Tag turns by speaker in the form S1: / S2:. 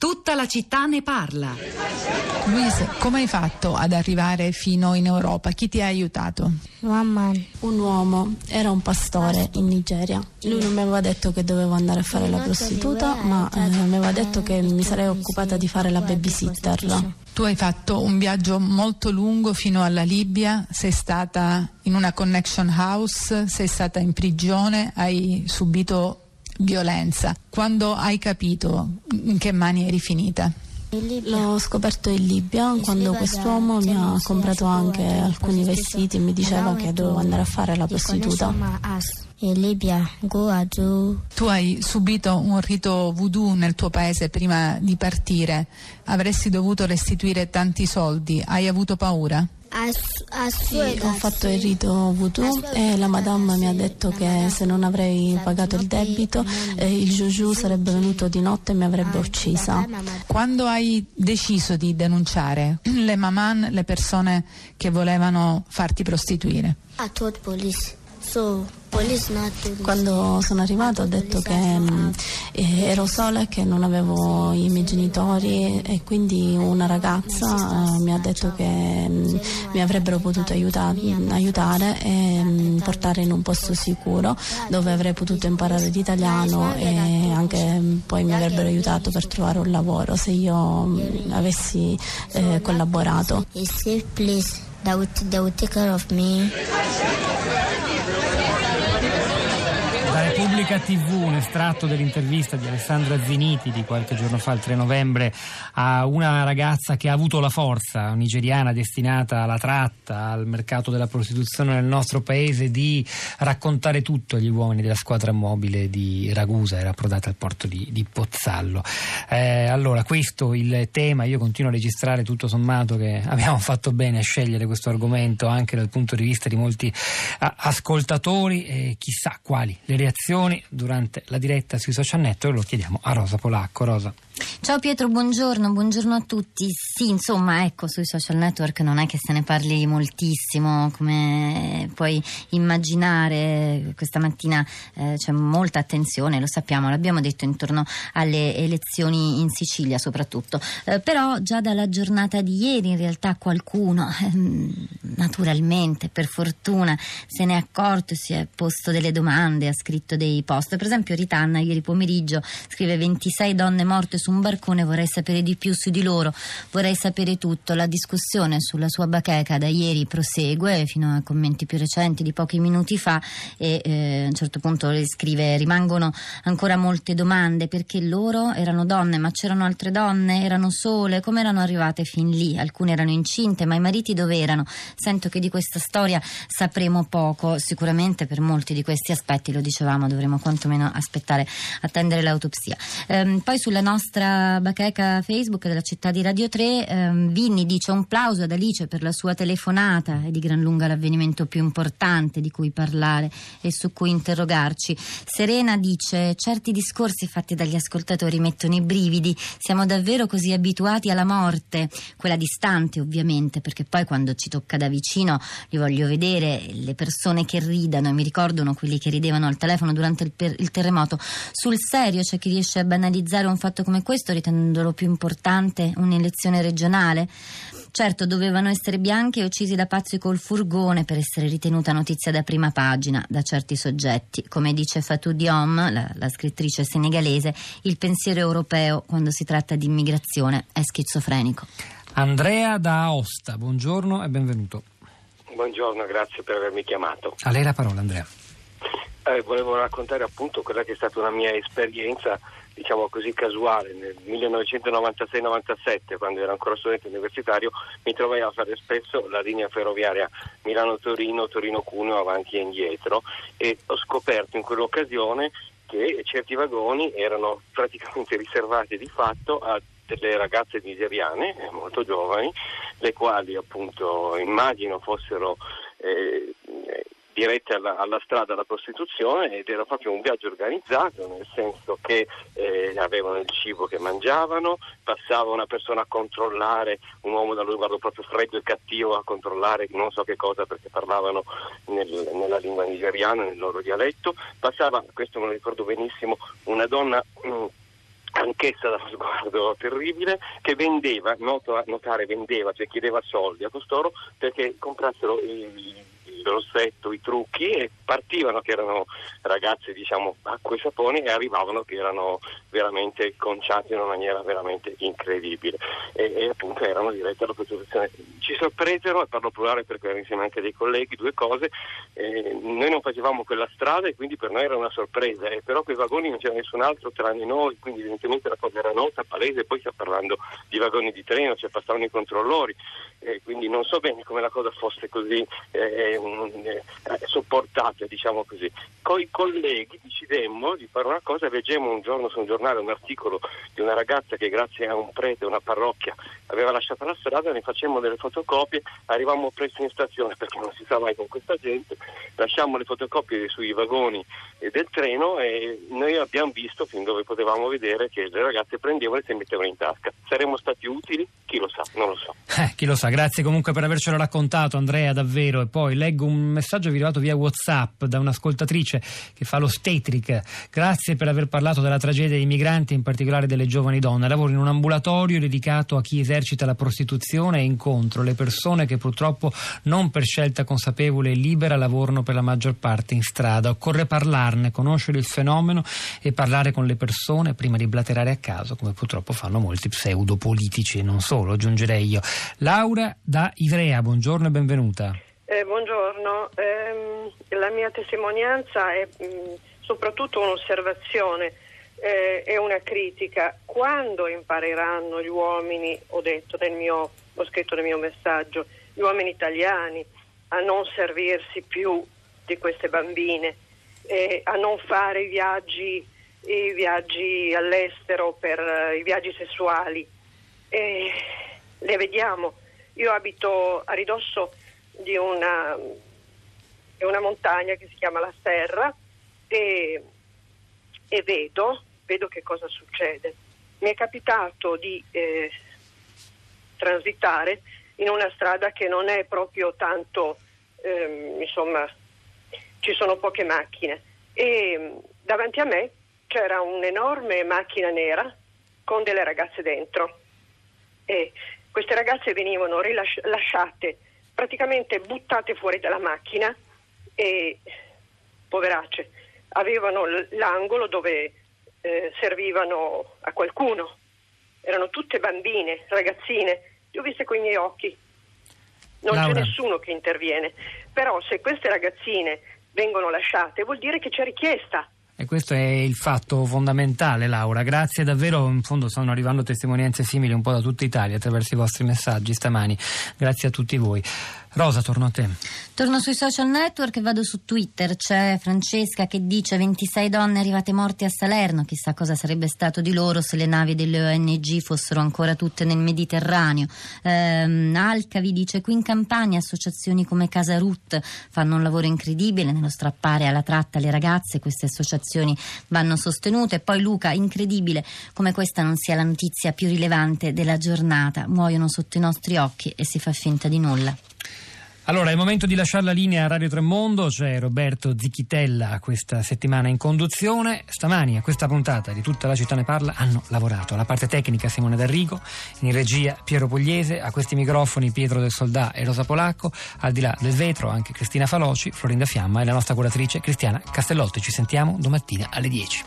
S1: Tutta la città ne parla.
S2: Luis, come hai fatto ad arrivare fino in Europa? Chi ti ha aiutato?
S3: Mamma.
S4: Un uomo, era un pastore in Nigeria. Lui non mi aveva detto che dovevo andare a fare la prostituta, ma eh, mi aveva detto che mi sarei occupata di fare la babysitter.
S2: Tu hai fatto un viaggio molto lungo fino alla Libia, sei stata in una connection house, sei stata in prigione, hai subito violenza. Quando hai capito in che mani eri finita?
S4: L'ho scoperto in Libia quando quest'uomo mi ha comprato anche alcuni vestiti e mi diceva che dovevo andare a fare la prostituta.
S3: In Libia,
S2: Tu hai subito un rito voodoo nel tuo paese prima di partire. Avresti dovuto restituire tanti soldi. Hai avuto paura?
S4: Sì, ho fatto il rito voodoo e la madame mi ha detto che se non avrei pagato il debito eh, il Juju sarebbe venuto di notte e mi avrebbe uccisa.
S2: Quando hai deciso di denunciare le maman, le persone che volevano farti prostituire?
S3: I told police.
S4: Quando sono arrivato ho detto che mh, eh, ero sola e che non avevo i miei genitori e quindi una ragazza uh, mi ha detto che mh, mi avrebbero potuto aiutar, aiutare e mh, portare in un posto sicuro dove avrei potuto imparare l'italiano e anche poi mi avrebbero aiutato per trovare un lavoro se io avessi eh, collaborato.
S3: A safe place that would, that would take care me.
S5: Repubblica TV, un estratto dell'intervista di Alessandra Ziniti di qualche giorno fa, il 3 novembre, a una ragazza che ha avuto la forza, nigeriana destinata alla tratta, al mercato della prostituzione nel nostro paese, di raccontare tutto agli uomini della squadra mobile di Ragusa, era approdata al porto di, di Pozzallo. Eh, allora, questo il tema, io continuo a registrare tutto sommato che abbiamo fatto bene a scegliere questo argomento anche dal punto di vista di molti a, ascoltatori e chissà quali le reazioni durante la diretta sui social network, lo chiediamo a Rosa Polacco. Rosa.
S6: Ciao Pietro, buongiorno, buongiorno a tutti. Sì, insomma, ecco, sui social network non è che se ne parli moltissimo, come puoi immaginare, questa mattina eh, c'è molta attenzione, lo sappiamo, l'abbiamo detto intorno alle elezioni in Sicilia soprattutto. Eh, però già dalla giornata di ieri in realtà qualcuno, eh, naturalmente, per fortuna, se ne è accorto, si è posto delle domande, ha scritto dei post. Per esempio Ritanna ieri pomeriggio scrive 26 donne morte su un barcone, vorrei sapere di più su di loro, vorrei sapere tutto. La discussione sulla sua bacheca da ieri prosegue fino a commenti più recenti di pochi minuti fa e eh, a un certo punto scrive rimangono ancora molte domande perché loro erano donne ma c'erano altre donne, erano sole, come erano arrivate fin lì? Alcune erano incinte ma i mariti dove erano? Sento che di questa storia sapremo poco, sicuramente per molti di questi aspetti lo dicevamo dovremo quantomeno aspettare, attendere l'autopsia. Ehm, poi sulla nostra bacheca Facebook della città di Radio 3, ehm, Vinni dice un plauso ad Alice per la sua telefonata, è di gran lunga l'avvenimento più importante di cui parlare e su cui interrogarci. Serena dice certi discorsi fatti dagli ascoltatori mettono i brividi, siamo davvero così abituati alla morte, quella distante ovviamente, perché poi quando ci tocca da vicino li voglio vedere, le persone che ridano e mi ricordano quelli che ridevano al telefono durante il, per- il terremoto. Sul serio c'è chi riesce a banalizzare un fatto come questo ritenendolo più importante un'elezione regionale? Certo, dovevano essere bianchi e uccisi da pazzi col furgone per essere ritenuta notizia da prima pagina da certi soggetti. Come dice Fatou Diom, la, la scrittrice senegalese, il pensiero europeo quando si tratta di immigrazione è schizofrenico.
S5: Andrea da Aosta, buongiorno e benvenuto.
S7: Buongiorno, grazie per avermi chiamato.
S5: A lei la parola, Andrea.
S7: Eh, volevo raccontare appunto quella che è stata una mia esperienza, diciamo così, casuale. Nel 1996-97, quando ero ancora studente universitario, mi trovai a fare spesso la linea ferroviaria Milano-Torino, Torino-Cuneo, avanti e indietro e ho scoperto in quell'occasione che certi vagoni erano praticamente riservati di fatto a delle ragazze nigeriane eh, molto giovani, le quali appunto immagino fossero eh, dirette alla, alla, strada alla prostituzione ed era proprio un viaggio organizzato, nel senso che eh, avevano il cibo che mangiavano, passava una persona a controllare, un uomo da lui guardo proprio freddo e cattivo a controllare non so che cosa perché parlavano nel, nella lingua nigeriana, nel loro dialetto, passava, questo me lo ricordo benissimo, una donna mh, anch'essa da sguardo terribile, che vendeva, noto, notare vendeva, cioè chiedeva soldi a costoro perché comprassero i, il rossetto, i trucchi e partivano che erano ragazze diciamo acqua e sapone e arrivavano che erano veramente conciati in una maniera veramente incredibile e, e appunto erano dirette alla prostituzione. Ci sorpresero, e parlo plurale perché ero insieme anche dei colleghi, due cose, eh, noi non facevamo quella strada e quindi per noi era una sorpresa, eh, però quei vagoni non c'era nessun altro tranne noi, quindi evidentemente la cosa era nota, palese, poi stiamo parlando di vagoni di treno, cioè passavano i controllori, eh, quindi non so bene come la cosa fosse così eh, eh, sopportate, diciamo così. Con i colleghi decidemmo di fare una cosa, leggemmo un giorno su un giornale un articolo di una ragazza che grazie a un prete, una parrocchia, aveva lasciato la strada, ne facemmo delle fotocopie, arrivammo presto in stazione perché non si sa mai con questa gente, lasciammo le fotocopie sui vagoni del treno e noi abbiamo visto fin dove potevamo vedere che le ragazze prendevano e si mettevano in tasca. Saremmo stati utili? Chi lo sa, non lo so.
S5: Eh, chi lo sa, grazie comunque per avercelo raccontato Andrea davvero e poi leggo un messaggio arrivato via Whatsapp da un'ascoltatrice che fa l'ostetrica. Grazie per aver parlato della tragedia dei migranti, in particolare delle giovani donne. Lavoro in un ambulatorio dedicato a chi esercita la prostituzione e incontro le persone che purtroppo non per scelta consapevole e libera lavorano per la maggior parte in strada. Occorre parlarne, conoscere il fenomeno e parlare con le persone prima di blaterare a caso, come purtroppo fanno molti pseudopolitici e non solo, aggiungerei io. Laura da Ivrea, buongiorno e benvenuta.
S8: Eh, buongiorno, eh, la mia testimonianza è mh, mm, soprattutto un'osservazione eh, e una critica. Quando impareranno gli uomini, ho detto nel mio, ho scritto nel mio messaggio, gli uomini italiani a non servirsi più di queste bambine, a non fare i viaggi, i viaggi all'estero per uh, i viaggi sessuali. le vediamo. Io abito a ridosso di una, di una montagna che si chiama La Serra e, e vedo, vedo, che cosa succede. Mi è capitato di eh, transitare in una strada che non è proprio tanto, ehm, insomma, ci sono poche macchine e mm, davanti a me c'era un'enorme macchina nera con delle ragazze dentro e queste ragazze venivano rilasciate, praticamente buttate fuori dalla macchina e poveracce avevano l'angolo dove eh, servivano a qualcuno. Erano tutte bambine, ragazzine, li ho viste con i miei occhi. Non Laura. c'è nessuno che interviene. Però se queste ragazzine vengono lasciate vuol dire che c'è richiesta.
S5: E questo è il fatto fondamentale, Laura. Grazie davvero. In fondo stanno arrivando testimonianze simili un po' da tutta Italia attraverso i vostri messaggi stamani. Grazie a tutti voi. Rosa, torno a te.
S6: Torno sui social network e vado su Twitter. C'è Francesca che dice 26 donne arrivate morte a Salerno. Chissà cosa sarebbe stato di loro se le navi delle ONG fossero ancora tutte nel Mediterraneo. Ehm, Alcavi dice qui in Campania associazioni come Casa Ruth fanno un lavoro incredibile nello strappare alla tratta le ragazze. Queste associazioni vanno sostenute. Poi Luca, incredibile come questa non sia la notizia più rilevante della giornata. Muoiono sotto i nostri occhi e si fa finta di nulla.
S5: Allora, è il momento di lasciare la linea a Radio Tremondo, c'è Roberto Zichitella questa settimana in conduzione. Stamani a questa puntata di Tutta la città ne parla hanno lavorato alla parte tecnica Simone D'Arrigo, in regia Piero Pugliese, a questi microfoni Pietro del Soldà e Rosa Polacco, al di là del vetro anche Cristina Faloci, Florinda Fiamma e la nostra curatrice Cristiana Castellotti. Ci sentiamo domattina alle 10.